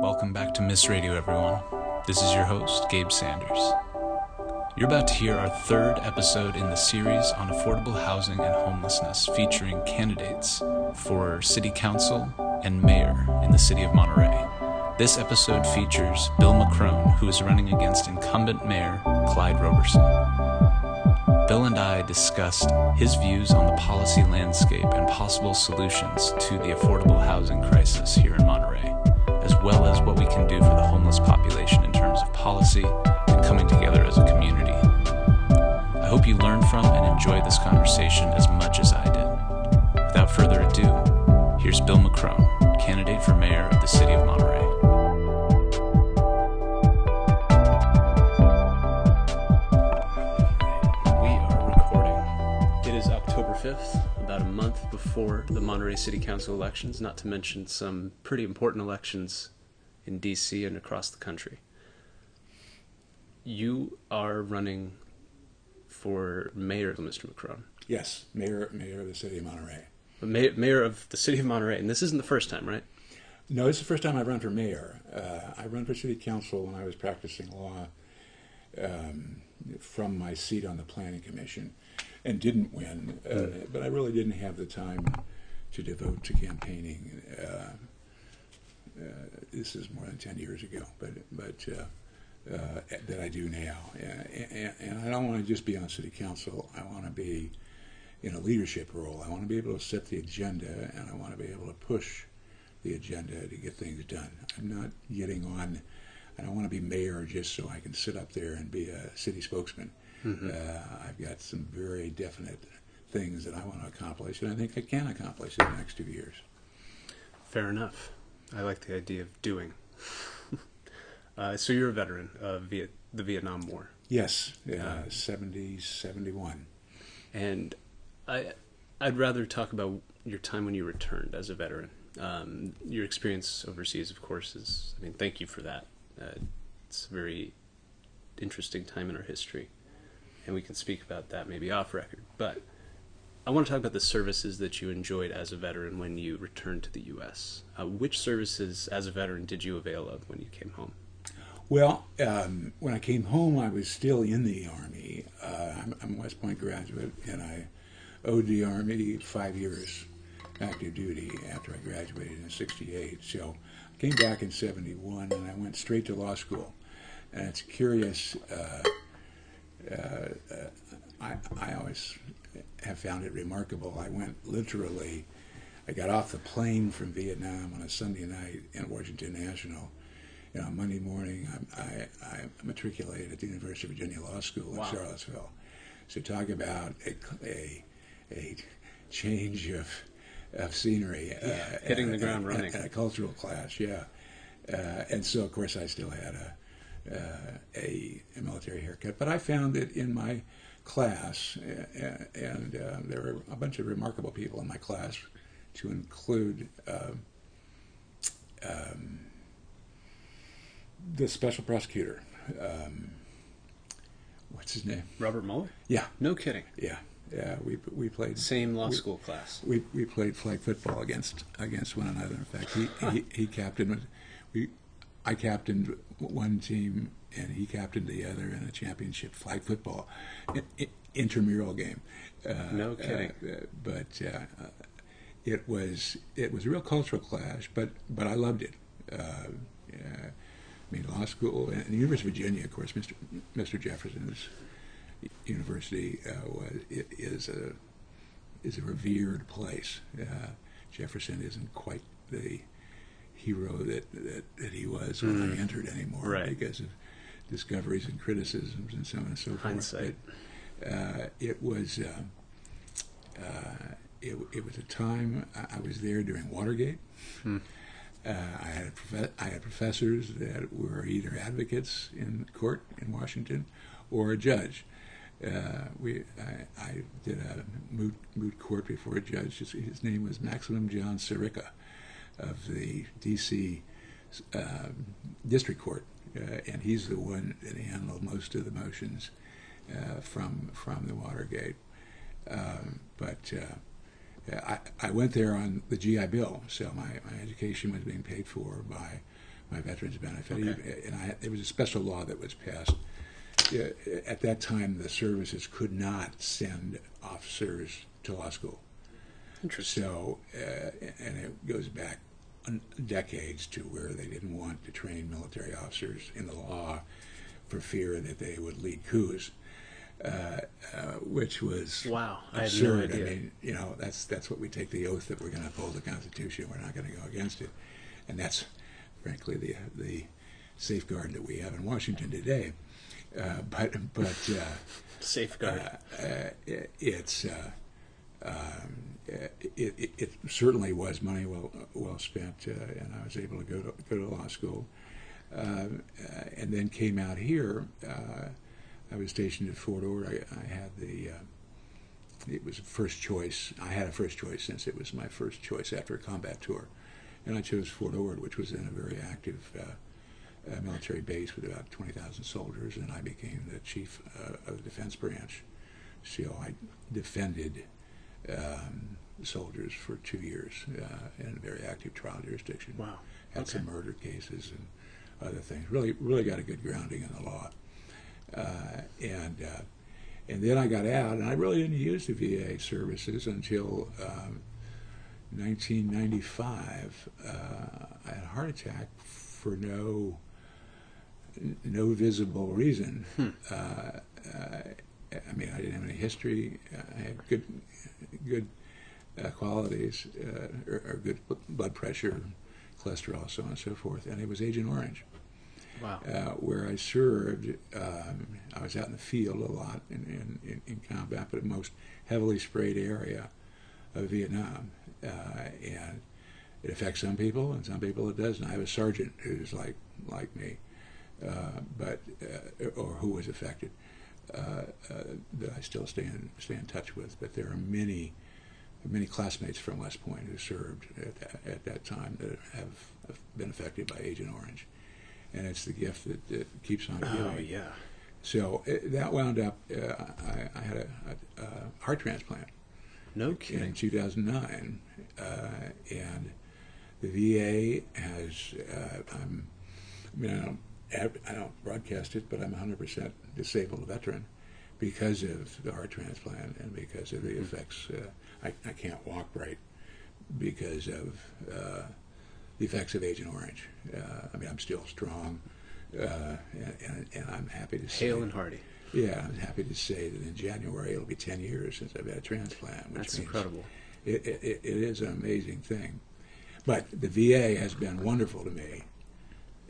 Welcome back to Miss Radio, everyone. This is your host, Gabe Sanders. You're about to hear our third episode in the series on affordable housing and homelessness, featuring candidates for city council and mayor in the city of Monterey. This episode features Bill McCrone, who is running against incumbent mayor Clyde Roberson. Bill and I discussed his views on the policy landscape and possible solutions to the affordable housing crisis here in Monterey, as well as what we can do for the homeless population in terms of policy and coming together as a community. I hope you learned from and enjoyed this conversation as much as I did. Without further ado, here's Bill McCrone, candidate for mayor of the city of Monterey. Before the Monterey City Council elections, not to mention some pretty important elections in DC and across the country. You are running for mayor, Mr. McCrone. Yes, mayor mayor of the city of Monterey. Mayor, mayor of the city of Monterey, and this isn't the first time, right? No, it's the first time I've run for mayor. Uh, I run for city council when I was practicing law um, from my seat on the planning commission, and didn't win. Uh, But I really didn't have the time to devote to campaigning. Uh, uh, this is more than ten years ago, but but. Uh, uh, that I do now, and, and, and I don't want to just be on city council. I want to be in a leadership role. I want to be able to set the agenda, and I want to be able to push the agenda to get things done. I'm not getting on. I don't want to be mayor just so I can sit up there and be a city spokesman. Uh, I've got some very definite things that I want to accomplish, and I think I can accomplish in the next two years. Fair enough. I like the idea of doing. uh, so you're a veteran of Viet- the Vietnam War. Yes, uh, 70, 71. And I, I'd rather talk about your time when you returned as a veteran. Um, your experience overseas, of course, is. I mean, thank you for that. Uh, it's a very interesting time in our history, and we can speak about that maybe off record. But I want to talk about the services that you enjoyed as a veteran when you returned to the U.S. Uh, which services, as a veteran, did you avail of when you came home? Well, um, when I came home, I was still in the Army. Uh, I'm, I'm a West Point graduate, and I owed the Army five years active duty after I graduated in 68. So I came back in 71, and I went straight to law school. And it's curious, uh, I, I always have found it remarkable. I went literally, I got off the plane from Vietnam on a Sunday night in Washington National you know, Monday morning, I, I, I matriculated at the University of Virginia Law School in Wow. Charlottesville. So talk about a, a, a change of, of scenery. uh, Yeah, hitting the ground and- running. And a cultural clash, yeah. Uh, and so, of course, I still had a, uh, a, a military haircut. But I found it in my class, uh, and uh, there were a bunch of remarkable people in my class, to include um, um, the special prosecutor. Um, what's his name? Robert Mueller? Yeah, No kidding. yeah, yeah. We we played Same law we- school class. We, we played flag football against against one another. In fact, he he, he captained we I captained one team and he captained the other in a championship flag football i- i- intramural game. Uh, No kidding. uh, uh, but uh, uh, it was it was a real cultural clash, but but I loved it. Uh, yeah, I mean, law school and the University of Virginia, of course, Mr. Mr. Jefferson's university uh, was it is a is a revered place. Uh, Jefferson isn't quite the hero that that, that he was when I entered anymore. Right. because of discoveries and criticisms and so on and so forth. But, uh, it was uh, uh, it, it was a time I, was there during Watergate. Hmm. Uh, I had prof- I had professors that were either advocates in court in Washington or a judge. Uh, we I, I did a moot, moot court before a judge. His, his name was Maximum John Sirica of the D.C. Um, District Court, uh, and he's the one that handled most of the motions uh, from from the Watergate. Um, but uh, I, I went there on the GI Bill, so my, my education was being paid for by my veterans benefit. Okay. And I, there was a special law that was passed. At that time, the services could not send officers to law school. Interesting. So, uh, and it goes back decades to where they didn't want to train military officers in the law for fear that they would lead coups, uh, uh, which was Wow, I had no absurd. idea. mean, you know, that's that's what we take the oath that we're going to uphold the Constitution. We're not going to go against it, and that's frankly the the safeguard that we have in Washington today. Uh, but but. Uh, Safeguard. uh, it- it's uh, um, it, it, it certainly was money well well spent, uh, and I was able to go to go to law school, uh, uh, and then came out here. Uh, I was stationed at Fort Ord. I, I had the uh, it was a first choice. I had a first choice since it was my first choice after a combat tour, and I chose Fort Ord, which was in a very active. Uh, uh, military base with about 20,000 soldiers, and I became the chief uh, of the defense branch. So I defended um, soldiers for two years uh, in a very active trial jurisdiction. Wow. Had Okay. some murder cases and other things. Really, really got a good grounding in the law. Uh, and uh, and then I got out, and I really didn't use the VA services until um, 1995. Uh, I had a heart attack for no no visible reason. Hmm. I mean, I didn't have any history. I had good good uh, qualities, uh, or, or good blood pressure, cholesterol, so on and so forth. And it was Agent Orange Wow. uh, where I served. Um, I was out in the field a lot in, in, in, in combat, but the most heavily sprayed area of Vietnam. Uh, and it affects some people, and some people it doesn't. I have a sergeant who's like like me, uh, but uh, or who was affected uh, uh, that I still stay in stay in touch with. But there are many many classmates from West Point who served at that, at that time that have, have been affected by Agent Orange and it's the gift that, that keeps on giving. Oh yeah. So it, that wound up. Uh, I, I had a, a, a heart transplant No kidding. in 2009, uh, and the VA has. Uh, I'm. I mean, I don't. I don't broadcast it, but I'm 100% disabled veteran because of the heart transplant and because of the effects. Uh, I, I can't walk right because of uh, the effects of Agent Orange. Uh, I mean, I'm still strong, uh, and, and, and I'm happy to say. Hale and hearty. Yeah, I'm happy to say that in January it'll be 10 years since I've had a transplant. Which That's incredible. It, it, it is an amazing thing. But the VA has been wonderful to me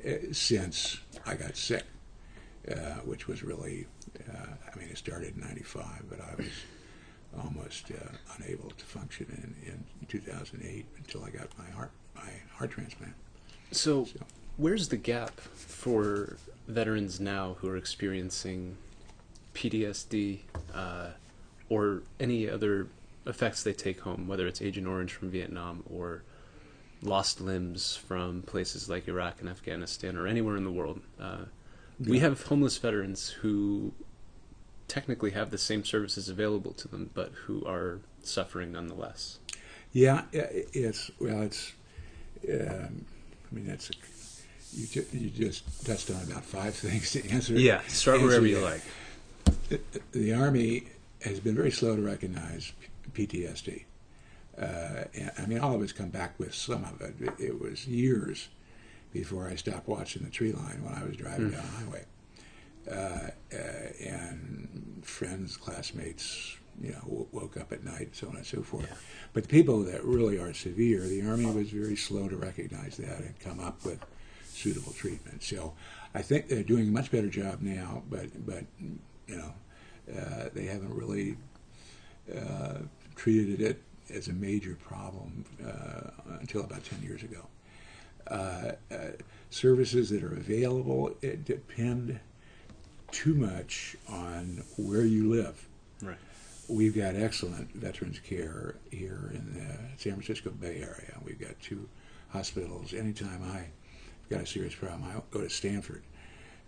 uh, since I got sick, uh, which was really, uh, I mean, it started in 95, but I was almost uh, unable to function in, in 2008 until I got my heart, my heart transplant. So, So- where's the gap for veterans now who are experiencing PTSD uh, or any other effects they take home, whether it's Agent Orange from Vietnam or lost limbs from places like Iraq and Afghanistan or anywhere in the world? Uh, We have homeless veterans who technically have the same services available to them, but who are suffering nonetheless. Yeah, it's well, it's. Um, I mean, that's. You, ju- you just touched on about five things to answer. Yeah, start answer wherever you that. like. The, the Army has been very slow to recognize PTSD. Uh, I mean, all of us come back with some of it. It, it was years before I stopped watching the tree line when I was driving Mm. down the highway. Uh, uh, and friends, classmates, you know, w- woke up at night, so on and so forth. Yeah. But the people that really are severe, the Army was very slow to recognize that and come up with suitable treatment. So I think they're doing a much better job now, but, but you know, uh, they haven't really uh, treated it as a major problem uh, until about 10 years ago. Uh, uh, services that are available it depend too much on where you live. Right. We've got excellent veterans care here in the San Francisco Bay Area. We've got two hospitals. Anytime I've got a serious problem, I go to Stanford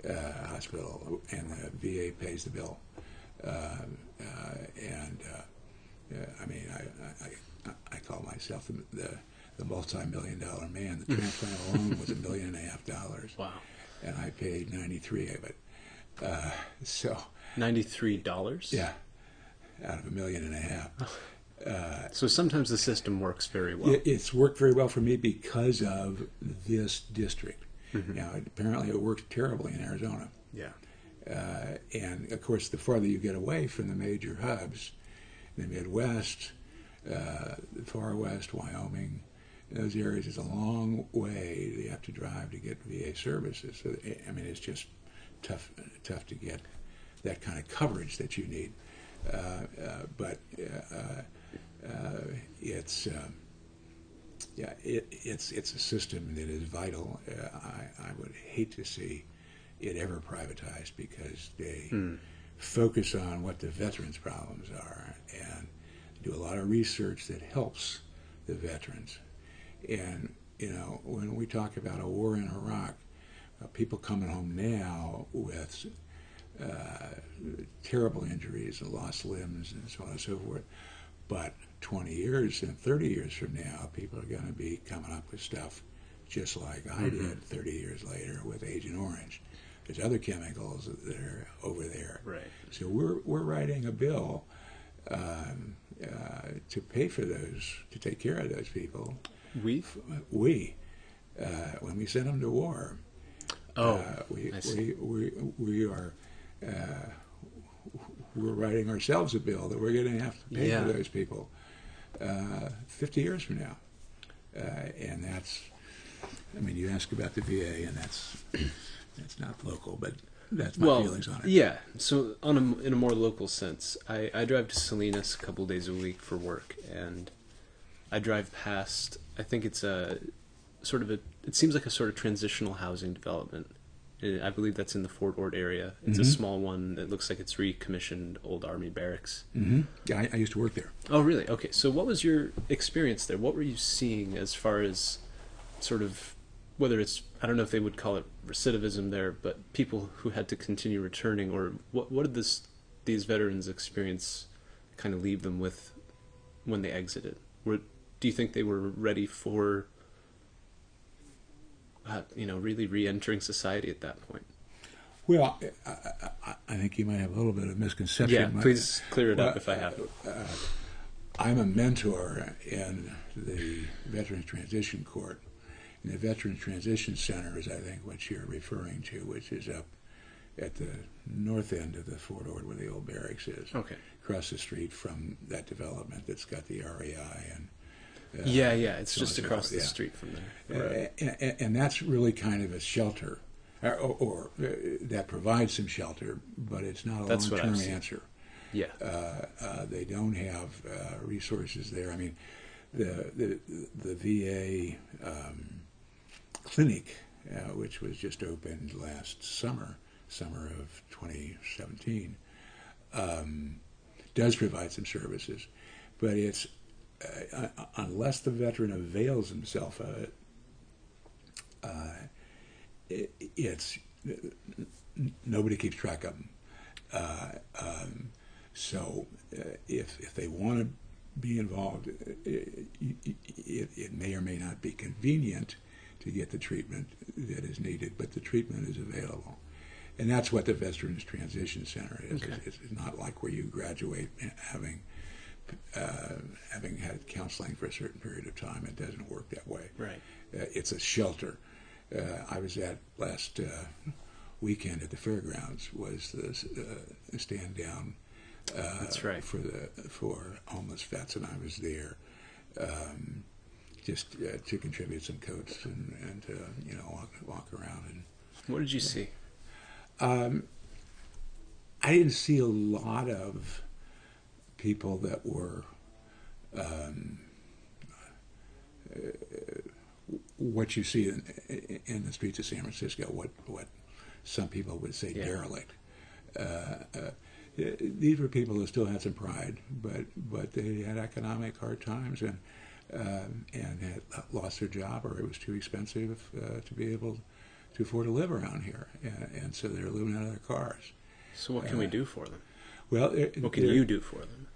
uh, Hospital, and the VA pays the bill. Uh, uh, and uh, uh, I mean, I, I, I, I call myself the, the, the multi-million dollar man. The transplant alone was a million and a half dollars, Wow. and I paid ninety-three of it. Uh, so Ninety-three dollars. yeah, out of a million and a half. So sometimes the system works very well. It, it's worked very well for me because of this district. Mm-hmm. Now, apparently, it works terribly in Arizona. yeah. Uh, and of course, the farther you get away from the major hubs, the Midwest, uh, the far west, Wyoming, those areas is a long way you have to drive to get VA services. So, I mean, it's just tough, tough to get that kind of coverage that you need. Uh, uh, but uh, uh, it's um, yeah, it, it's it's a system that is vital. Uh, I, I would hate to see it ever privatized because they focus on what the veterans' problems are and do a lot of research that helps the veterans. And you know, when we talk about a war in Iraq, uh, people coming home now with uh, terrible injuries and lost limbs and so on and so forth. But 20 years and 30 years from now, people are going to be coming up with stuff just like I did 30 years later with Agent Orange. There's other chemicals that are over there. Right. So we're, we're writing a bill um, uh, to pay for those, to take care of those people. We. We, uh, when we send them to war, Oh. uh, we, I see. we, we, we are uh, we're writing ourselves a bill that we're going to have to pay Yeah. for those people uh, 50 years from now. Uh, and that's, I mean, you ask about the VA, and that's that's not local, but that's my well, feelings on it. yeah. So on a, in a more local sense, I, I drive to Salinas a couple days a week for work, and I drive past. I think it's a sort of a. It seems like a sort of transitional housing development. I believe that's in the Fort Ord area. It's a Mhm. small one that looks like it's recommissioned old army barracks. hmm Yeah, I, I used to work there. Oh, really? Okay. So, what was your experience there? What were you seeing as far as sort of whether it's I don't know if they would call it recidivism there, but people who had to continue returning, or what what did this these veterans experience kind of leave them with when they exited? Were do you think they were ready for uh, you know really re-entering society at that point? Well, I, I, I think you might have a little bit of misconception. Yeah, My- please clear it up if I have. uh, I'm a mentor in the Veterans Transition Court. And the Veterans Transition Center is, I think, what you're referring to, which is up at the north end of the Fort Ord where the old barracks is, Okay. across the street from that development that's got the REI and. uh, yeah, yeah. It's so just so across the yeah. street from there. Right. Uh, and, and that's really kind of a shelter, or, or uh, that provides some shelter, but it's not a That's long-term answer. Yeah. Uh, uh, they don't have uh, resources there. I mean, the the, the VA um, clinic, uh, which was just opened last summer, summer of 2017, um, does provide some services, but it's uh, uh, unless the veteran avails himself of it, uh, it it's nobody keeps track of them. Uh, um, so uh, if if they want to be involved, it, it, it may or may not be convenient to get the treatment that is needed, but the treatment is available. And that's what the Veterans Transition Center is. Okay. It's, it's not like where you graduate having uh, having had counseling for a certain period of time. It doesn't work that way. Right. Uh, it's a shelter. Uh, I was at last uh, weekend at the fairgrounds was the uh, stand down. Uh, That's right. for the for homeless vets, and I was there um, just uh, to contribute some coats and, and to you know walk, walk around and What did you see? um, I didn't see a lot of people that were um, uh, what you see in, in the streets of San Francisco. What what some people would say Yeah. derelict. Uh, uh, these were people who still had some pride, but but they had economic hard times and um, and had lost their job or it was too expensive uh, to be able to afford to live around here, and, and so they're living out of their cars. So what can we do for them? Well, it, What can you do for them?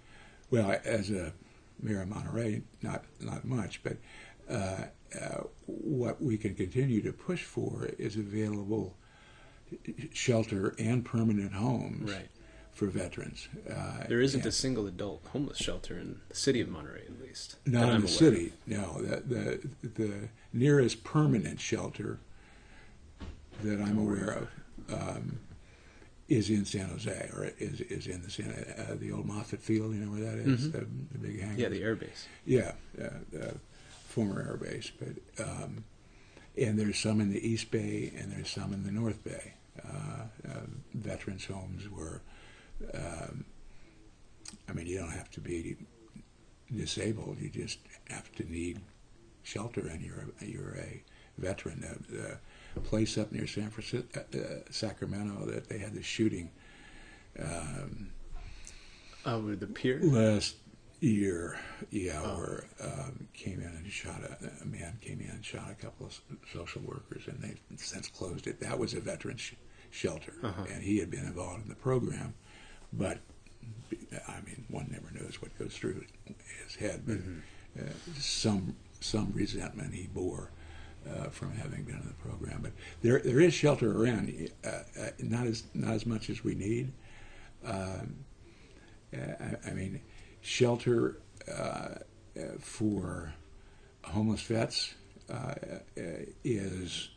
Well, as a mayor of Monterey, not not much, but uh, uh, what we can continue to push for is available shelter and permanent homes Right. For veterans. Uh, There isn't and- a single adult homeless shelter in the city of Monterey, at least. Not in I'm the city. No, the, the the nearest permanent shelter that I'm aware of um, is in San Jose, or is is in the San, uh, the old Moffett Field. You know where that is? Mhm. The, the big hangar. Yeah, the airbase. Yeah, uh, the former air base. But um, and there's some in the East Bay, and there's some in the North Bay. Uh, uh, veterans' homes where, um, I mean, you don't have to be disabled. You just have to need shelter, and you're you're a veteran. The, the place up near San Francisco, uh, uh, Sacramento, that they had the shooting. Um, Oh, with the pier? last year, yeah, Oh. where um, came in and shot a, a man came in and shot a couple of social workers, and they've since closed it. That was a veterans sh- shelter, Uh-huh. and he had been involved in the program, but I mean, one never knows what goes through his head, but Mhm. uh, some some resentment he bore. Uh, from having been in the program, but there there is shelter around, uh, uh, not as not as much as we need. Um, uh, I, I mean, shelter uh, for homeless vets is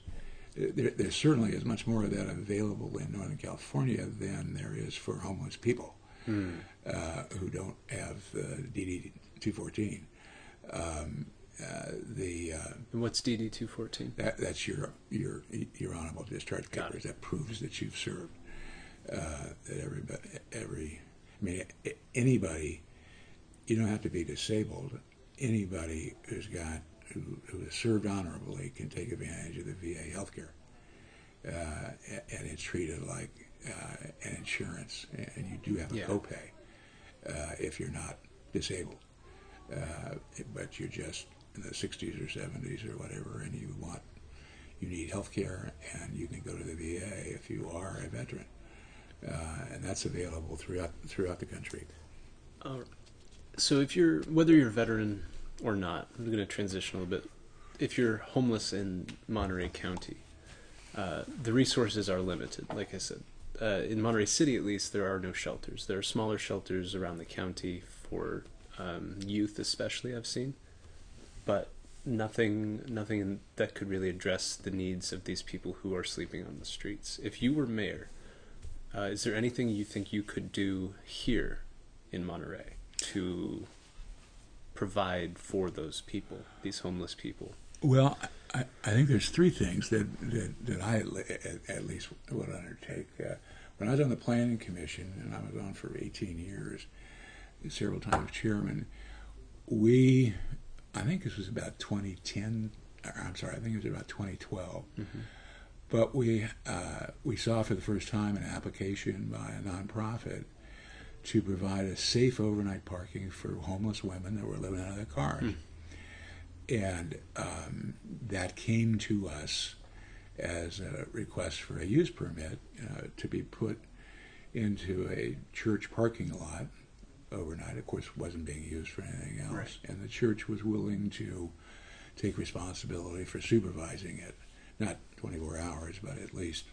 there, there certainly is much more of that available in Northern California than there is for homeless people Hmm. uh, who don't have uh, DD 214. Um, uh, the uh, And what's DD 214? that, that's your your your honorable discharge papers. That proves that you've served. Uh, that everybody, every, I mean, anybody, you don't have to be disabled. Anybody who's got who, who has served honorably can take advantage of the VA health care, uh, and it's treated like uh, an insurance, and you do have a Yeah. copay uh, if you're not disabled, uh, but you're just in the 60s or 70s or whatever, and you want you need health care, and you can go to the VA if you are a veteran, uh, and that's available throughout throughout the country. Uh, so if you're whether you're a veteran or not, I'm going to transition a little bit. If you're homeless in Monterey County, uh, the resources are limited. Like I said, uh, in Monterey City at least, there are no shelters. There are smaller shelters around the county for um, youth, especially. I've seen, but nothing, nothing that could really address the needs of these people who are sleeping on the streets. If you were mayor, uh, is there anything you think you could do here in Monterey to provide for those people, these homeless people? Well, I, I think there's three things that that, that I at, at least would undertake. Uh, when I was on the Planning Commission, and I was on for 18 years, several times chairman, we, I think this was about 2010. Or I'm sorry, I think it was about 2012. But we uh, we saw for the first time an application by a nonprofit to provide a safe overnight parking for homeless women that were living out of their cars. And um, that came to us as a request for a use permit uh, to be put into a church parking lot overnight. Of course, it wasn't being used for anything else. Right. And the church was willing to take responsibility for supervising it. Not 24 hours, but at least,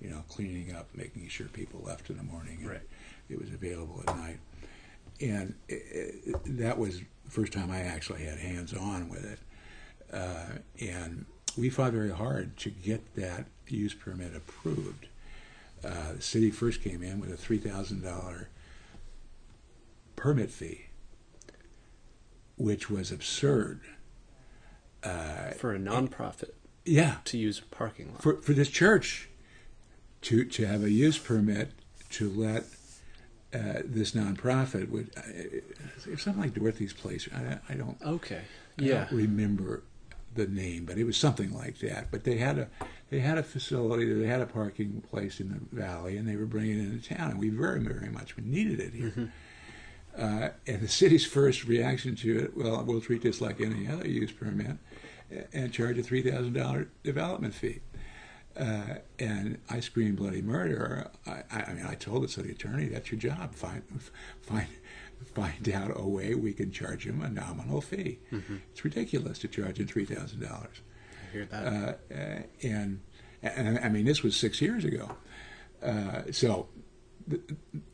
you know, cleaning up, making sure people left in the morning. and Right. It was available at night. And i i that was the first time I actually had hands on with it. Uh, and we fought very hard to get that use permit approved. Uh, the city first came in with a $3,000 permit fee, which was absurd. Uh, For a nonprofit yeah, to use a parking lot. for for this church to to have a use permit to let uh, this nonprofit would uh, something like Dorothy's Place. I, I don't okay. Yeah. don't remember the name, but it was something like that. But they had a they had a facility, they had a parking place in the valley, and they were bringing it into town, and we very very much needed it here. Mhm. Uh, and the city's first reaction to it, well, we'll treat this like any other use permit, and charge a three thousand dollar development fee. Uh, and I screamed bloody murder. I, I, mean, I told the city attorney, "That's your job. Find, find, find out a way we can charge him a nominal fee. Mm-hmm. It's ridiculous to charge him three thousand dollars. I hear that. Uh, uh, and, and I mean, this was six years ago. Uh, so the,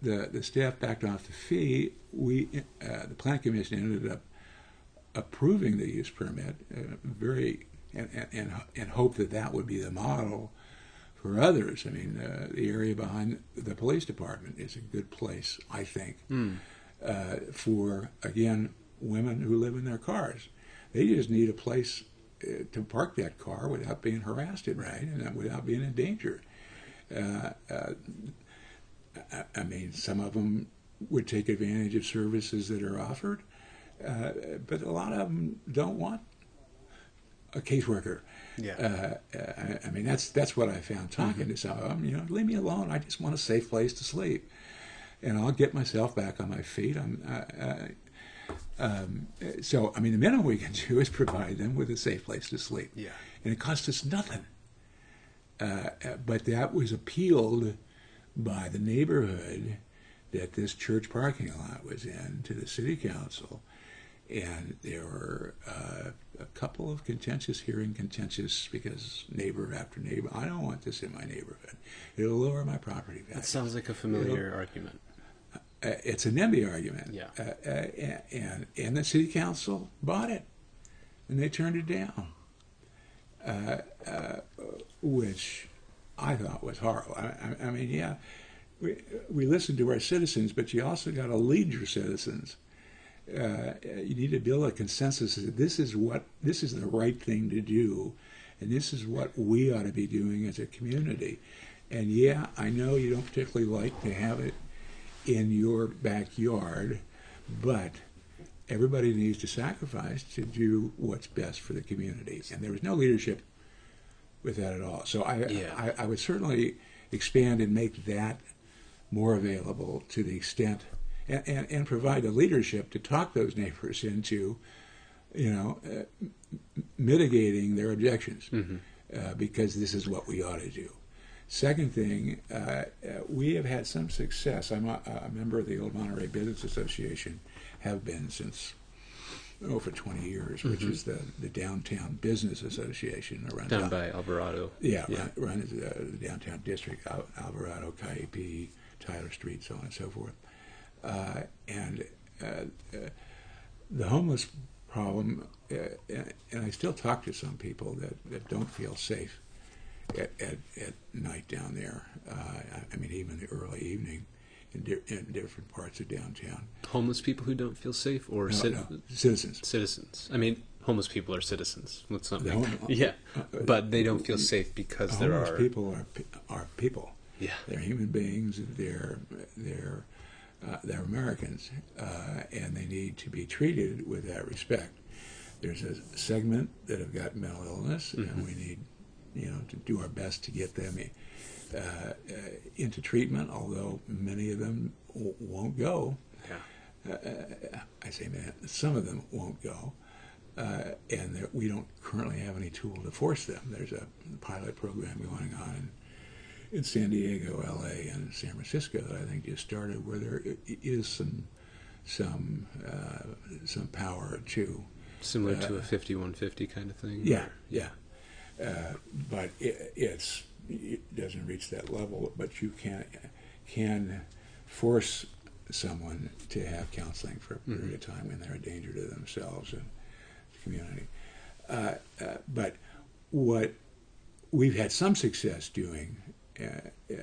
the the staff backed off the fee. We uh, the plan commission ended up approving the use permit, uh, very and, and and hope that that would be the model for others. I mean, uh, the area behind the police department is a good place, I think, Mm. uh, for again women who live in their cars. They just need a place uh, to park that car without being harassed at night and without being in danger. Uh, uh, I, I mean, some of them would take advantage of services that are offered, uh, but a lot of them don't want a caseworker. Yeah. Uh, uh, I, I mean, that's that's what I found talking to some of them. You know, leave me alone. I just want a safe place to sleep, and I'll get myself back on my feet. I'm. Uh, uh, um, so, I mean, the minimum we can do is provide them with a safe place to sleep, yeah. and it costs us nothing. Uh, uh, but that was appealed by the neighborhood that this church parking lot was in to the city council, and there were uh, a couple of contentious hearing contentious because neighbor after neighbor, I don't want this in my neighborhood. It'll lower my property value. That sounds like a familiar argument. Uh, it's a NIMBY argument. Yeah. Uh, uh, and and the city council bought it, and they turned it down, uh, uh, which I thought was horrible. I, I, I mean, yeah, we we listen to our citizens, but you also got to lead your citizens. Uh, you need to build a consensus that this is what this is the right thing to do, and this is what we ought to be doing as a community. And yeah, I know you don't particularly like to have it in your backyard, but everybody needs to sacrifice to do what's best for the community. And there was no leadership with that at all. So I, Yeah. I, I would certainly expand and make that more available to the extent and, and, provide the leadership to talk those neighbors into, you know, uh, mitigating their objections Mm-hmm. uh, because this is what we ought to do. Second thing, uh, uh, we have had some success. I'm a, a member of the Old Monterey Business Association, have been since oh for 20 years, which Mhm. is the, the Downtown Business Association runs Down out- by Alvarado. yeah, Yeah. Run, runs uh, the downtown district, Al- Alvarado, Cayupe, Tyler Street, so on and so forth. Uh, and uh, uh, the homeless problem, uh, and, I still talk to some people that, that don't feel safe at, at, at night down there. Uh, I, mean, even the early evening in, di- in different parts of downtown. Homeless people who don't feel safe, or No, cit- no, citizens. citizens. I mean, homeless people are citizens. Let's not make. hom- yeah, uh, but they don't feel safe because there homeless are. people are are people. Yeah. They're human beings. They're they're uh, they're Americans, uh, and they need to be treated with that respect. There's a segment that have got mental illness, Mhm. and we need, you know, to do our best to get them uh, uh, into treatment. Although many of them w- won't go. Yeah. Uh, I say man, some of them won't go, uh, and we don't currently have any tool to force them. There's a pilot program going on in, San Diego, L.A., and San Francisco that I think just started, where there is some some uh, some power to Similar to Uh, a fifty-one fifty kind of thing. yeah, yeah. Uh, but it, it's it doesn't reach that level. But you can can force someone to have counseling for a period of time when they're a danger to themselves and the community. Uh, uh, but what we've had some success doing Uh, uh,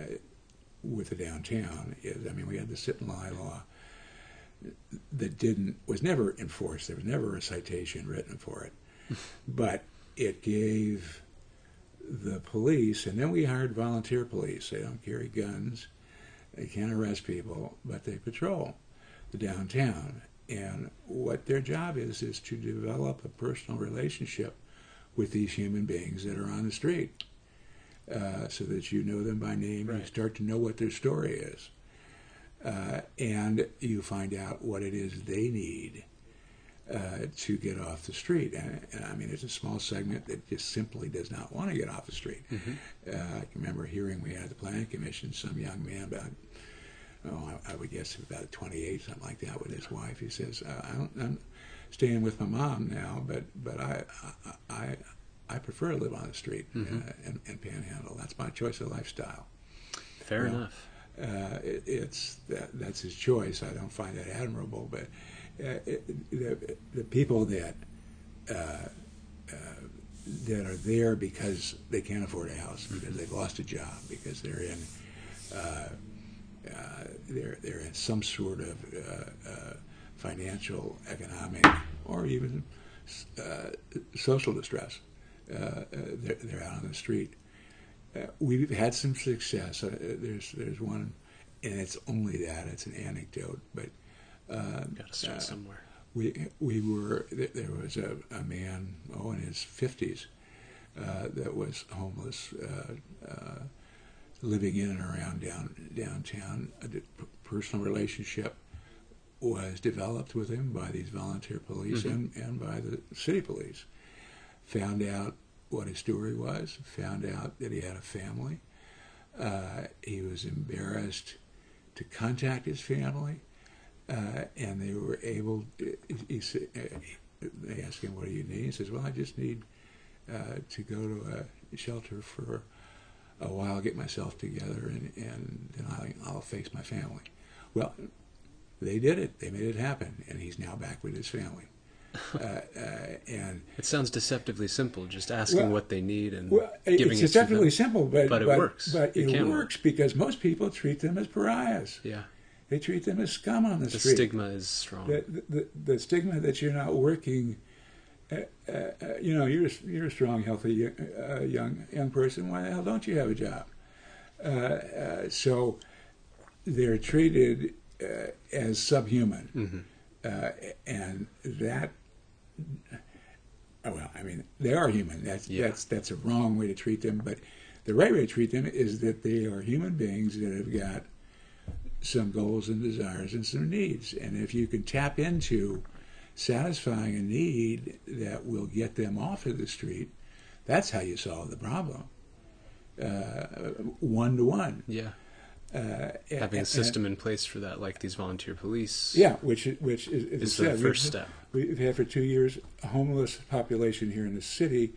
with the downtown is, I mean, we had the sit and lie law that didn't was never enforced. There was never a citation written for it, but it gave the police, and then we hired volunteer police. They don't carry guns, they can't arrest people, but they patrol the downtown. And what their job is is to develop a personal relationship with these human beings that are on the street, uh, so that you know them by name. You start to know what their story is uh, and you find out what it is they need uh, to get off the street. And, and I mean, it's a small segment that just simply does not want to get off the street. Mhm. Uh, I remember hearing we had at the planning commission some young man about oh, I, I would guess about 28, something like that, with his wife. He says, uh, I don't, I'm staying with my mom now, but but I I I, I prefer to live on the street Mhm. uh, and, and panhandle. That's my choice of lifestyle. Fair enough. Uh, it, it's that, that's his choice. I don't find that admirable, but uh, it, the, the people that uh, uh, that are there because they can't afford a house, because they've lost a job, because they're in uh, uh, they're they're in some sort of uh, uh, financial, economic, or even uh, social distress. Uh, they're, they're out on the street. Uh, we've had some success. Uh, there's there's one, and it's only that. It's an anecdote, but uh, Got to start uh, somewhere. we we were there was a, a man oh in his fifties uh, that was homeless, uh, uh, living in and around down downtown. A personal relationship was developed with him by these volunteer police Mhm. and, and by the city police. Found out what his story was. Found out that he had a family. Uh, he was embarrassed to contact his family uh, and they were able. He, he, uh, they asked him, "What do you need?" He says, "Well, I just need uh, to go to a shelter for a while, get myself together, and, and then I, I'll face my family." Well, they did it. They made it happen, and he's now back with his family. Uh, uh, and It sounds deceptively simple, just asking Well- what they need and well, giving it's it to deceptively simple, but But it works. But It it, works work. because most people treat them as pariahs. Yeah, They treat them as scum on the, the street. stigma is strong. the, the, the stigma that you're not working. Uh, uh, uh, you know, you're a- you're a strong, healthy uh, young young person. Why the hell don't you have a job? Uh, uh, so they're treated uh, as subhuman, hmm uh, and that. Oh, well, I mean, they are human. That's Yeah. that's that's a wrong way to treat them. But the right way to treat them is that they are human beings that have got some goals and desires and some needs. And if you can tap into satisfying a need that will get them off of the street, that's how you solve the problem. One to one. Yeah, Uh, having a system in place for that, like these volunteer police, Yeah, which which is, is the said, we've- first step. We've had for two years a homeless population here in the city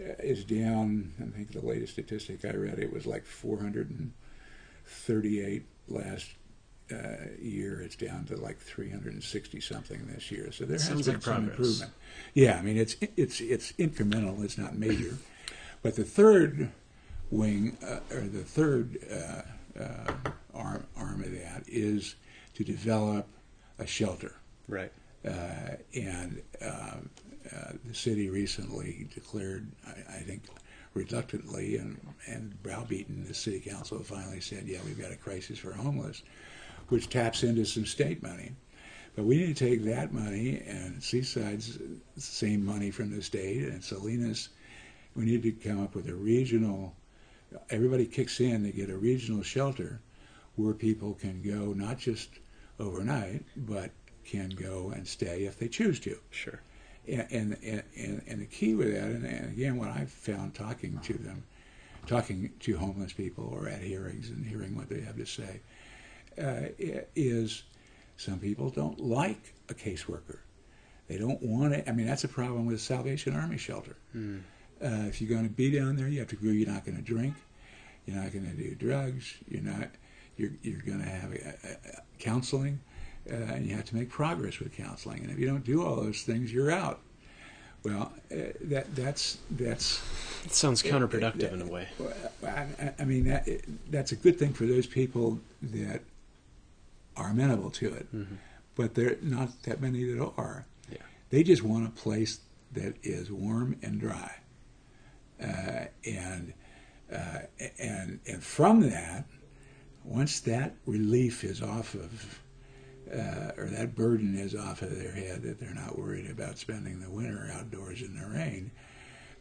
uh, is down. I think the latest statistic I read it was like 438 last uh, year. It's down to like 360 something this year. So there has been like some progress. improvement. Yeah, I mean it's it's it's incremental. It's not major. but the third wing uh, or the third uh, arm arm of that is to develop a shelter. Right. Uh, and um, uh, the city recently declared, I, I think, reluctantly and, and browbeaten, the city council finally said, yeah, we've got a crisis for homeless, which taps into some state money. But we need to take that money and Seaside's same money from the state and Salinas. We need to come up with a regional. Everybody kicks in to get a regional shelter where people can go not just overnight, but can go and stay if they choose to. Sure. And and and, and the key with that, and, and again, what I've found talking to them, talking to homeless people or at hearings and hearing what they have to say, uh, is some people don't like a caseworker. They don't want it. I mean, that's a problem with a Salvation Army shelter. Mm. Uh, if you're going to be down there, you have to agree you're not going to drink, you're not going to do drugs, you're not, you're you're going to have a, a, a counseling, uh, and you have to make progress with counseling. And if you don't do all those things, you're out. Well, uh, that that's that's. It sounds counterproductive in a way. I, I- mean, that, that's a good thing for those people that are amenable to it, hmm but there are not that many that are. Yeah. They just want a place that is warm and dry, uh, and uh, and and from that, once that relief is off of, uh, or that burden is off of their head, that they're not worried about spending the winter outdoors in the rain,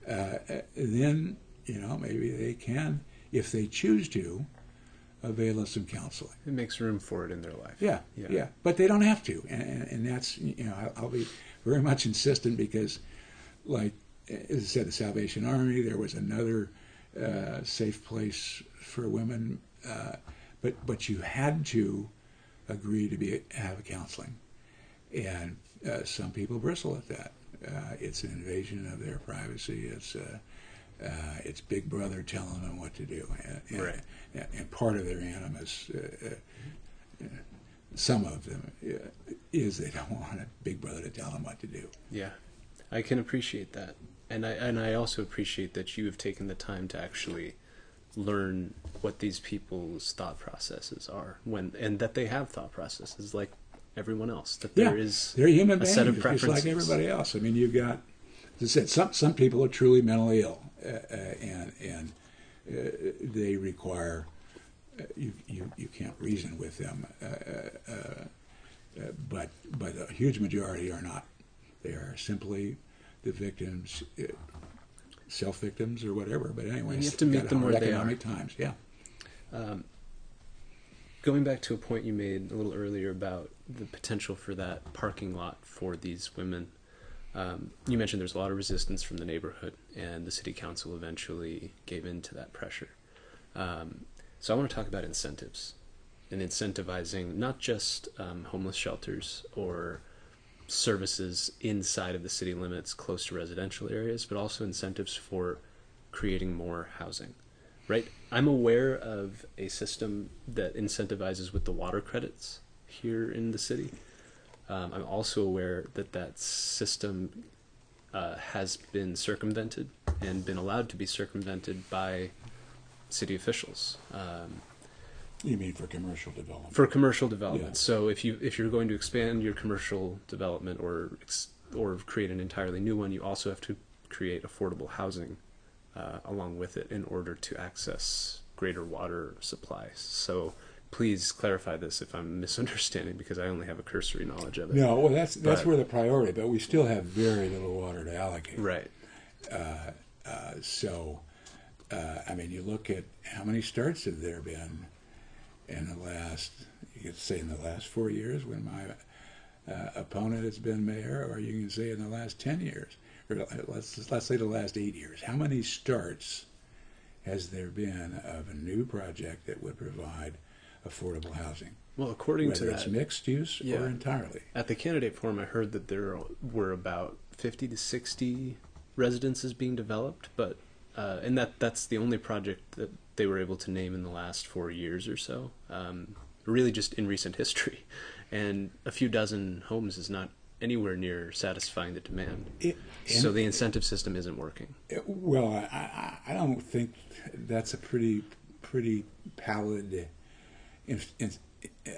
uh, then you know maybe they can, if they choose to, avail of some counseling. It makes room for it in their life. Yeah, Yeah. yeah, but they don't have to, and, and, and that's you know I'll be very much insistent because, like as I said, the Salvation Army, there was another uh, safe place for women uh, but but you had to agree to be have counseling, and uh, some people bristle at that. Uh, it's an invasion of their privacy. It's uh, uh, it's Big Brother telling them what to do, and, and, Right. and, and part of their animus, uh, uh, some of them, uh, is they don't want a Big Brother to tell them what to do. Yeah, I can appreciate that, and I and I also appreciate that you have taken the time to actually learn what these people's thought processes are when and that they have thought processes like everyone else. That Yeah, there is They're human a beings, set of just like everybody else. I mean, you've got, as I said, some some people are truly mentally ill, uh, uh, and and uh, they require uh, you, you you can't reason with them, uh, uh, but but a huge majority are not. They are simply the victims, uh, self victims or whatever. But anyway, you have to meet them where they economic times. Yeah. Um, going back to a point you made a little earlier about the potential for that parking lot for these women, um, you mentioned there's a lot of resistance from the neighborhood, and the city council eventually gave in to that pressure. Um, so I want to talk about incentives and incentivizing not just um, homeless shelters or services inside of the city limits close to residential areas, but also incentives for creating more housing right? I'm aware of a system that incentivizes with the water credits here in the city. Um, I'm also aware that that system uh, has been circumvented and been allowed to be circumvented by city officials um, You mean for commercial development? for commercial development. Yeah. So if you if you're going to expand your commercial development or ex- or create an entirely new one, you also have to create affordable housing uh, along with it in order to access greater water supplies. So please clarify this if I'm misunderstanding because I only have a cursory knowledge of it. No, well, that's that's But- where the priority. But we still have very little water to allocate. Right. Uh, so, uh, I mean, you look at how many starts have there been in the last, you could say in the last four years when my uh, opponent has been mayor, or you can say in the last 10 years, or let's, let's say the last eight years. How many starts has there been of a new project that would provide affordable housing? Well, according Whether to it's that, mixed use Yeah. or entirely. at the candidate forum, I heard that there were about 50 to 60 residences being developed, but uh, and that that's the only project that they were able to name in the last four years or so. Um, really, just in recent history, and a few dozen homes is not anywhere near satisfying the demand. It, so the incentive system isn't working. Well, I, I, I don't think that's a pretty pretty pallid in, in, uh,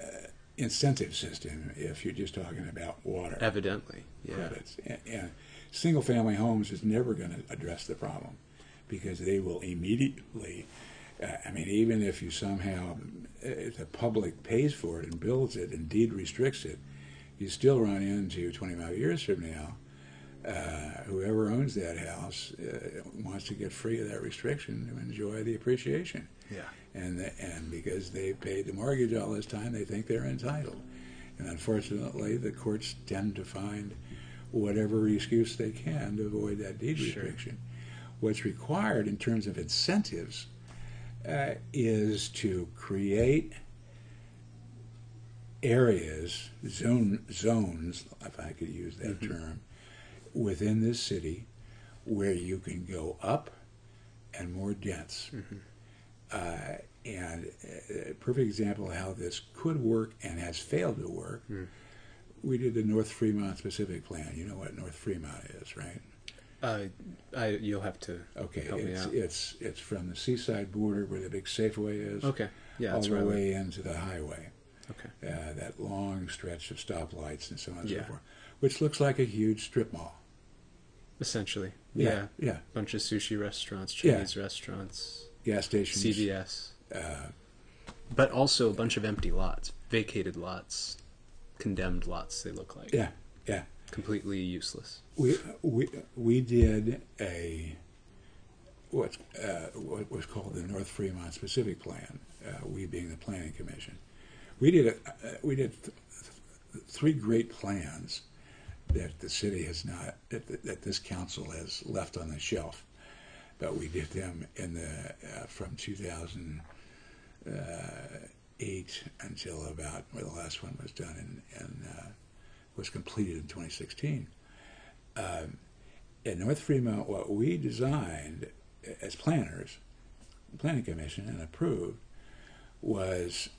incentive system if you're just talking about water Evidently, yeah. credits. And, and single family homes is never going to address the problem because they will immediately. I mean, even if you somehow, if the public pays for it and builds it and deed restricts it, you still run into 25 years from now uh, whoever owns that house uh, wants to get free of that restriction to enjoy the appreciation. Yeah. And the, and because they paid the mortgage all this time, they think they're entitled. And unfortunately, the courts tend to find whatever excuse they can to avoid that deed Sure. restriction. What's required in terms of incentives uh, is to create areas, zone zones, if I could use that term, within this city where you can go up and more dense. Uh, and a perfect example of how this could work and has failed to work. We did the North Fremont Specific Plan. You know what North Fremont is, right? Uh, I, you'll have to Okay, help me it's out. it's it's from the seaside border where the big Safeway is, Okay. Yeah, all the right. way into the highway. Okay. Uh, that long stretch of stoplights and so on and Yeah. so forth, which looks like a huge strip mall. Essentially. Yeah, yeah. yeah. bunch of sushi restaurants, Yeah. Chinese restaurants, Gas stations. CVS, Uh, but also a bunch of empty lots, vacated lots, condemned lots. They look like yeah, yeah. Completely useless. We we we did a what uh, what was called the North Fremont Specific Plan. Uh, we being the Planning Commission, we did a, uh, we did th- th- three great plans that the city has not that, that this council has left on the shelf, but we did them in the uh, from 2000. Uh, until about well, the last one was done in and uh, was completed in 2016. Um, at North Fremont, what we designed as planners, planning commission, and approved was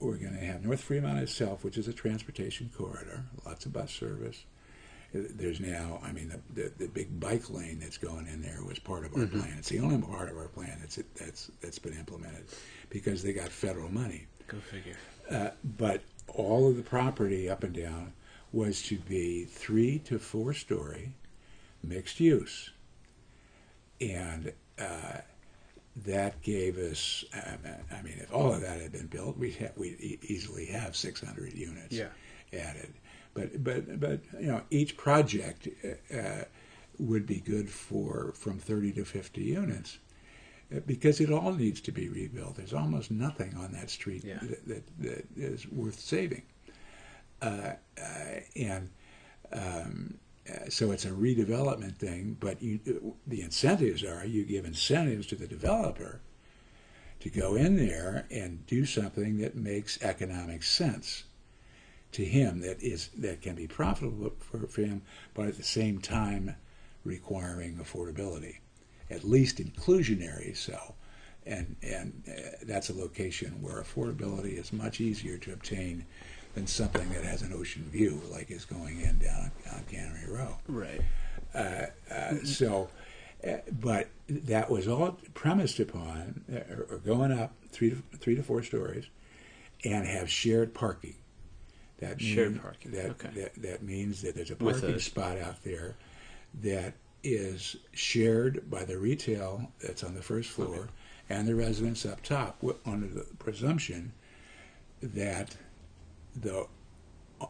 we're going to have North Fremont itself, which is a transportation corridor, lots of bus service. There's now, I mean, the, the, the big bike lane that's going in there was part of our Mm-hmm. plan. It's the only part of our plan that's that's that's been implemented because they got federal money. Go figure. Uh, but all of the property up and down was to be three to four story mixed use. And uh, that gave us, uh, I mean, if all of that had been built, we'd, ha- we'd easily have 600 units Yeah. added. But, but, but, you know, each project uh, would be good for from 30 to 50 units uh, because it all needs to be rebuilt. There's almost nothing on that street Yeah. that, that, that is worth saving. Uh, uh, and um, uh, so it's a redevelopment thing, but you, the incentives are you give incentives to the developer to go in there and do something that makes economic sense to him that is that can be profitable for, for him, but at the same time requiring affordability, at least inclusionary so. And, and uh, that's a location where affordability is much easier to obtain than something that has an ocean view, like is going in down on Cannery Row. Right. Uh, so, uh, but that was all premised upon, uh, or, going up three to three to four stories, and have shared parking. That Shared mean- parking, That, okay. that that means that there's a parking a- spot out there that is shared by the retail that's on the first floor and the residents up top, under the presumption that the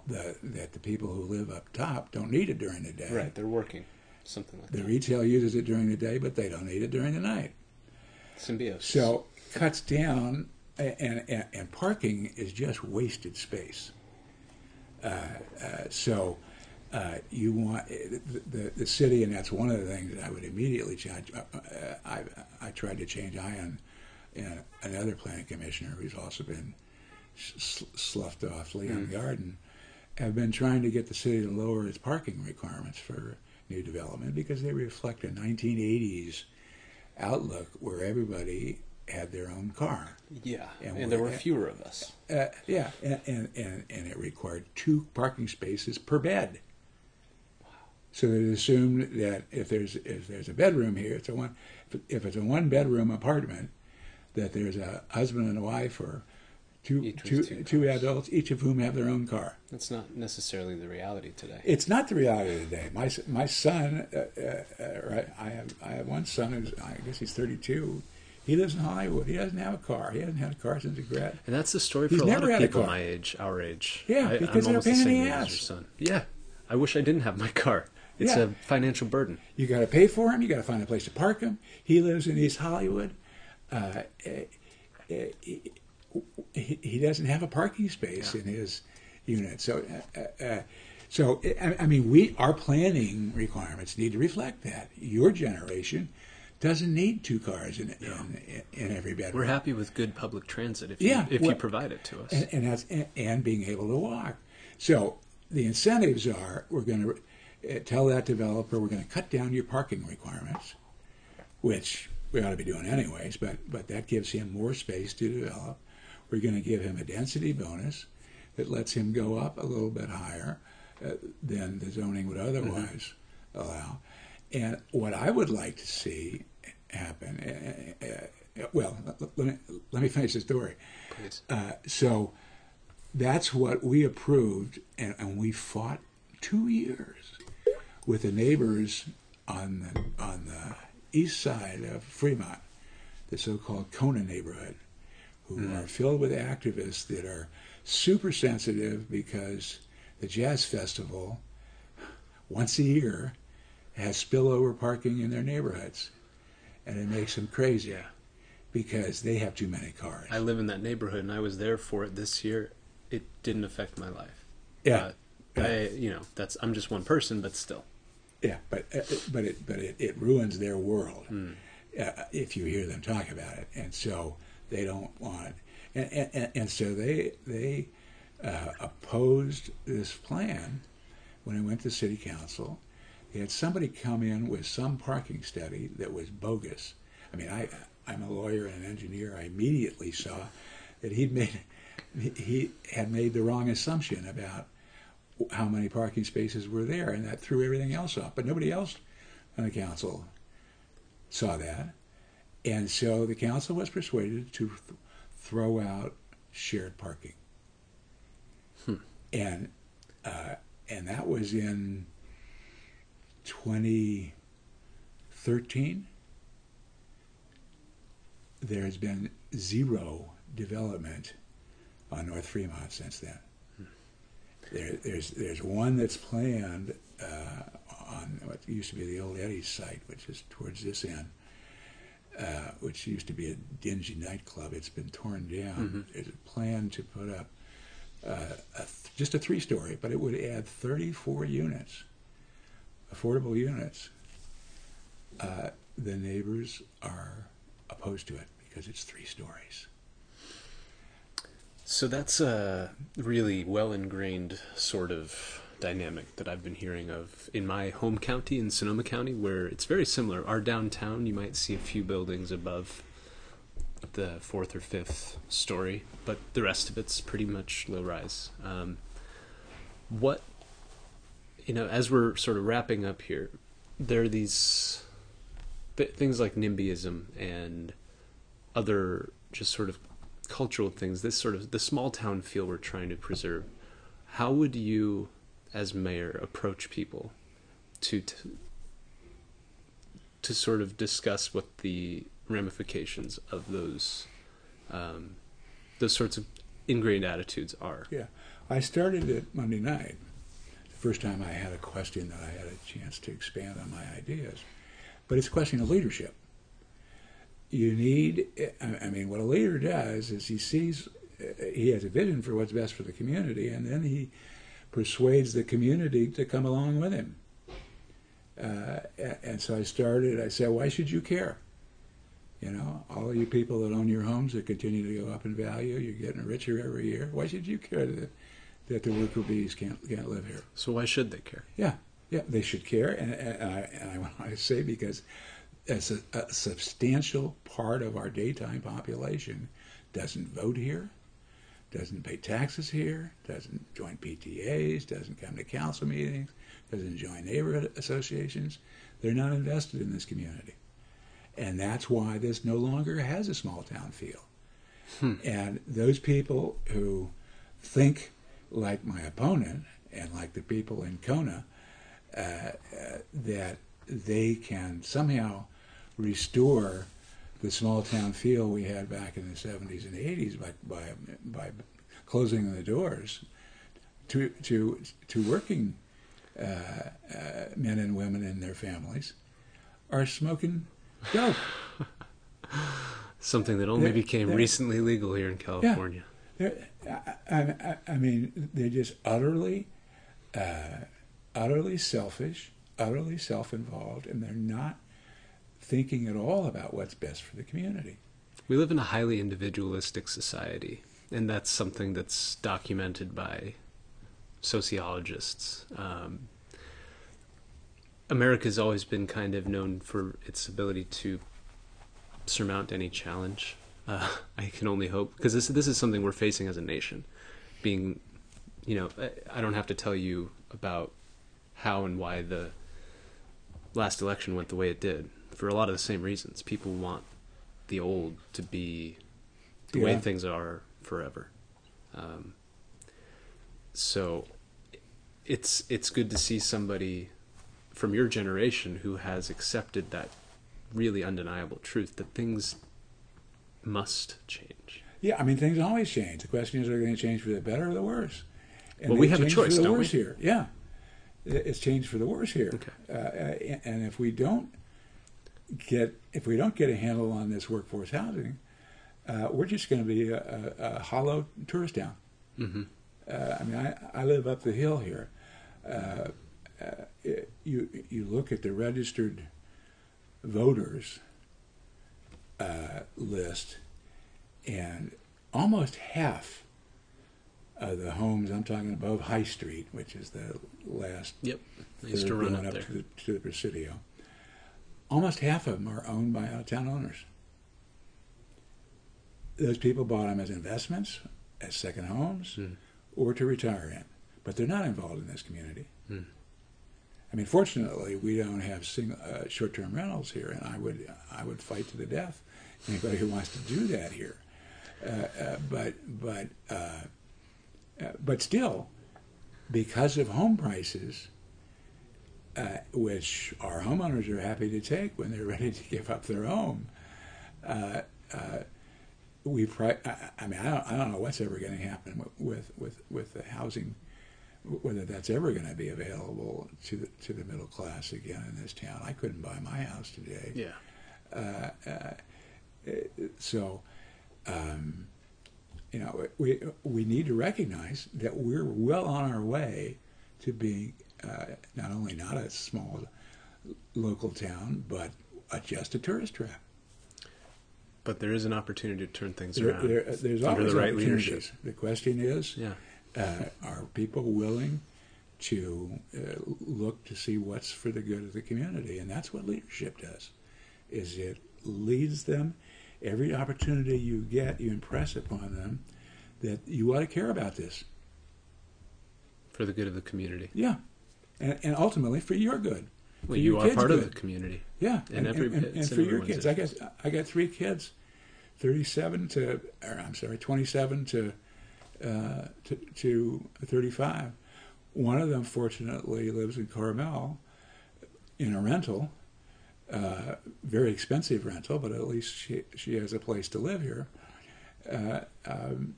the, that the people who live up top don't need it during the day. Right. They're working. Something like The that. The retail uses it during the day, but they don't need it during the night. Symbiosis. So cuts down, and, and, and parking is just wasted space. Uh, uh, so uh, you want the, the, the city, and that's one of the things that I would immediately change. Uh, uh, I, I tried to change Ion, and another planning commissioner who's also been sloughed off, Leon Garden, have been trying to get the city to lower its parking requirements for new development because they reflect a 1980s outlook where everybody had their own car. yeah. and And, there we're- fewer of us. Uh, yeah, and, and, and, and it required two parking spaces per bed. So they assumed that if there's if there's a bedroom here, it's a one. If it's a one bedroom apartment, that there's a husband and a wife or two Each with two two two cars. adults, each of whom have their own car. That's not necessarily the reality today. It's not the reality of the day. My my son, uh, uh, uh, right? I have I have one son who's I guess he's 32. He lives in Hollywood. He doesn't have a car. He hasn't had a car since he grad. And that's the story for He's a lot never of people my age, our age. Yeah, I, because I'm they're a almost the pain in same the age as ass. your son. Yeah, I wish I didn't have my car. It's Yeah. a financial burden. You got to pay for him. You got to find a place to park him. He lives in East Hollywood. Uh, eh, eh, he, he doesn't have a parking space in his unit. So, uh, uh, uh, so I, I mean, we our planning requirements need to reflect that. Your generation doesn't need two cars in in, in every bedroom. We're happy with good public transit if Yeah, you, if well- you provide it to us. and, and that's and, and being able to walk. So the incentives are we're going to uh, tell that developer we're going to cut down your parking requirements, which we ought to be doing anyways. But but that gives him more space to develop. We're going to give him a density bonus that lets him go up a little bit higher uh, than the zoning would otherwise allow. And what I would like to see happen, uh, uh, well, let, let me let me finish the story. Please. Uh, so that's what we approved, and, and we fought two years with the neighbors on the on the east side of Fremont, the so-called CONA neighborhood, who are filled with activists that are super sensitive because the jazz festival once a year has spillover parking in their neighborhoods, and it makes them crazy Yeah. because they have too many cars. I live in that neighborhood and I was there for it this year. It didn't affect my life. Yeah. But I, you know, that's I'm just one person, but still. Yeah, but uh, but it but it, it ruins their world Hmm. uh, if you hear them talk about it, and so they don't want. and, and, and so they they uh, opposed this plan when it went to city council. They had somebody come in with some parking study that was bogus. I mean, I I'm a lawyer and an engineer. I immediately saw that he'd made he had made the wrong assumption about how many parking spaces were there, and that threw everything else off. But nobody else on the council saw that, and so the council was persuaded to th- throw out shared parking, Hmm. and uh, and that was in 2013. There has been zero development on North Fremont since then. There, there's there's one that's planned uh, on what used to be the old Eddie's site, which is towards this end, uh, which used to be a dingy nightclub. It's been torn down. Mhm. There's a plan to put up uh, a th- just a three-story, but it would add 34 units, affordable units. Uh, the neighbors are opposed to it because it's three stories. So that's a really well ingrained sort of dynamic that I've been hearing of in my home county in Sonoma County, where it's very similar. Our downtown, you might see a few buildings above the fourth or fifth story, but the rest of it's pretty much low rise. Um, what, you know, as we're sort of wrapping up here, there are these th- things like NIMBYism and other just sort of cultural things, this sort of the small town feel we're trying to preserve. How would you, as mayor, approach people to to, to sort of discuss what the ramifications of those um, those sorts of ingrained attitudes are? Yeah, I started it Monday night. The first time I had a question that I had a chance to expand on my ideas, but it's a question of leadership. You need, I mean, what a leader does is he sees, he has a vision for what's best for the community, and then he persuades the community to come along with him. Uh, and so I started, I said, why should you care? You know, all of you people that own your homes that continue to go up in value, you're getting richer every year. Why should you care that, that the worker bees can't, can't live here? So why should they care? Yeah, yeah, they should care, and, and, I, and I want to say because as a, a substantial part of our daytime population doesn't vote here, doesn't pay taxes here, doesn't join PTAs, doesn't come to council meetings, doesn't join neighborhood associations. They're not invested in this community, and that's why this no longer has a small town feel. And those people who think like my opponent and like the people in CONA uh, uh, that they can somehow restore the small town feel we had back in the 70s and 80s by, by, by closing the doors to, to, to working uh, uh, men and women and their families are smoking dope. Something that only They're- became they're- recently legal here in California. They're, I, I, I mean, they're just utterly, uh, utterly selfish, utterly self-involved, and they're not thinking at all about what's best for the community. We live in a highly individualistic society, and that's something that's documented by sociologists. Um, America's always been kind of known for its ability to surmount any challenge. Uh, I can only hope because this this is something we're facing as a nation. Being, you know, I- I don't have to tell you about how and why the last election went the way it did for a lot of the same reasons. People want the old to be the way things are forever. Um, so it's it's good to see somebody from your generation who has accepted that really undeniable truth that things must change. Yeah, I mean, things always change. The question is, are they going to change for the better or the worse? And Well, we they've a choice, for the don't worse we? here. Yeah, it's changed for the worse here. Okay. Uh, uh, and if we don't get if we don't get a handle on this workforce housing, uh, we're just going to be a, a, a hollow tourist town. hmm Uh, I mean, I, I live up the hill here. Uh, uh, it, you you look at the registered voters uh, list, and almost half of the homes I'm talking above High Street, which is the last Yep. I used to run up there. to the, to the Presidio. Almost half of them are owned by out-of-town owners. Those people bought them as investments, as second homes, Hmm. or to retire in, but they're not involved in this community. Hmm. I mean, fortunately, we don't have single, uh, short-term rentals here, and I would I would fight to the death anybody who wants to do that here. Uh, uh, but but uh, uh, but still, because of home prices, uh, which our homeowners are happy to take when they're ready to give up their home. Uh, uh, we, pri- I, I mean, I don't, I don't know what's ever going to happen with, with, with the housing, whether that's ever going to be available to the, to the middle class again in this town. I couldn't buy my house today. Yeah. Uh, uh, so, um, you know, we we need to recognize that we're well on our way to being uh, not only not a small local town, but a, just a tourist trap. But there is an opportunity to turn things There, around. there, there's under the right leadership. The question is, Yeah. uh, are people willing to uh, look to see what's for the good of the community? And that's what leadership does. Is it leads them every opportunity you get, you impress upon them that you ought to care about this. For the good of the community. Yeah, and, and ultimately for your good. Well, For you your are kids' part of good. the community. Yeah, And every- and, and for your kids. I got I got three kids, thirty-seven to or I'm sorry, twenty-seven to uh, to, to thirty-five. One of them, fortunately, lives in Carmel in a rental, uh, very expensive rental, but at least she she has a place to live here. Uh, um,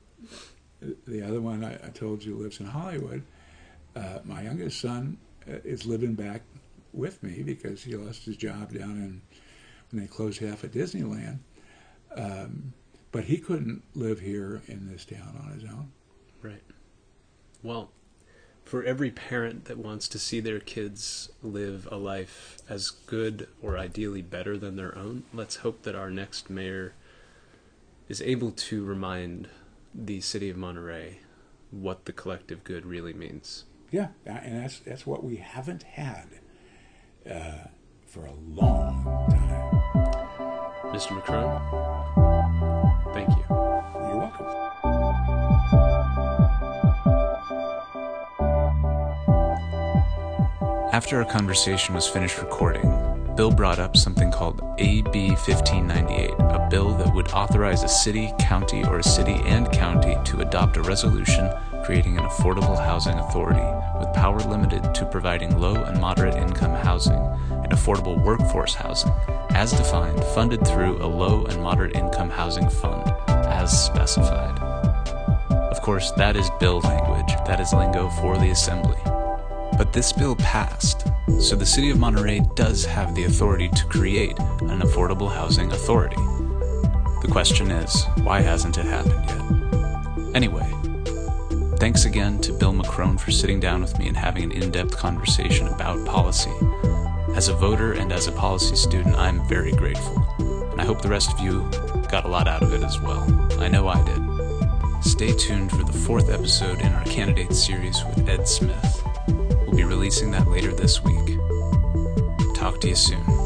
the other one I, I told you lives in Hollywood. Uh, my youngest son is living back with me because he lost his job down in when they closed half of Disneyland. Um, but he couldn't live here in this town on his own. Right. Well, for every parent that wants to see their kids live a life as good or ideally better than their own, let's hope that our next mayor is able to remind the city of Monterey what the collective good really means. Yeah, and that's that's what we haven't had uh, for a long time. Mr. McCrone, thank you. You're welcome. After our conversation was finished recording, Bill brought up something called AB 1598, a bill that would authorize a city, county, or a city and county to adopt a resolution creating an affordable housing authority with power limited to providing low and moderate income housing and affordable workforce housing, as defined, funded through a low and moderate income housing fund, as specified. Of course, that is bill language, that is lingo for the assembly. But this bill passed, so the City of Monterey does have the authority to create an affordable housing authority. The question is, why hasn't it happened yet? Anyway, thanks again to Bill McCrone for sitting down with me and having an in depth conversation about policy. As a voter and as a policy student, I'm very grateful, and I hope the rest of you got a lot out of it as well. I know I did. Stay tuned for the fourth episode in our candidate series with Ed Smith. We'll be releasing that later this week. Talk to you soon.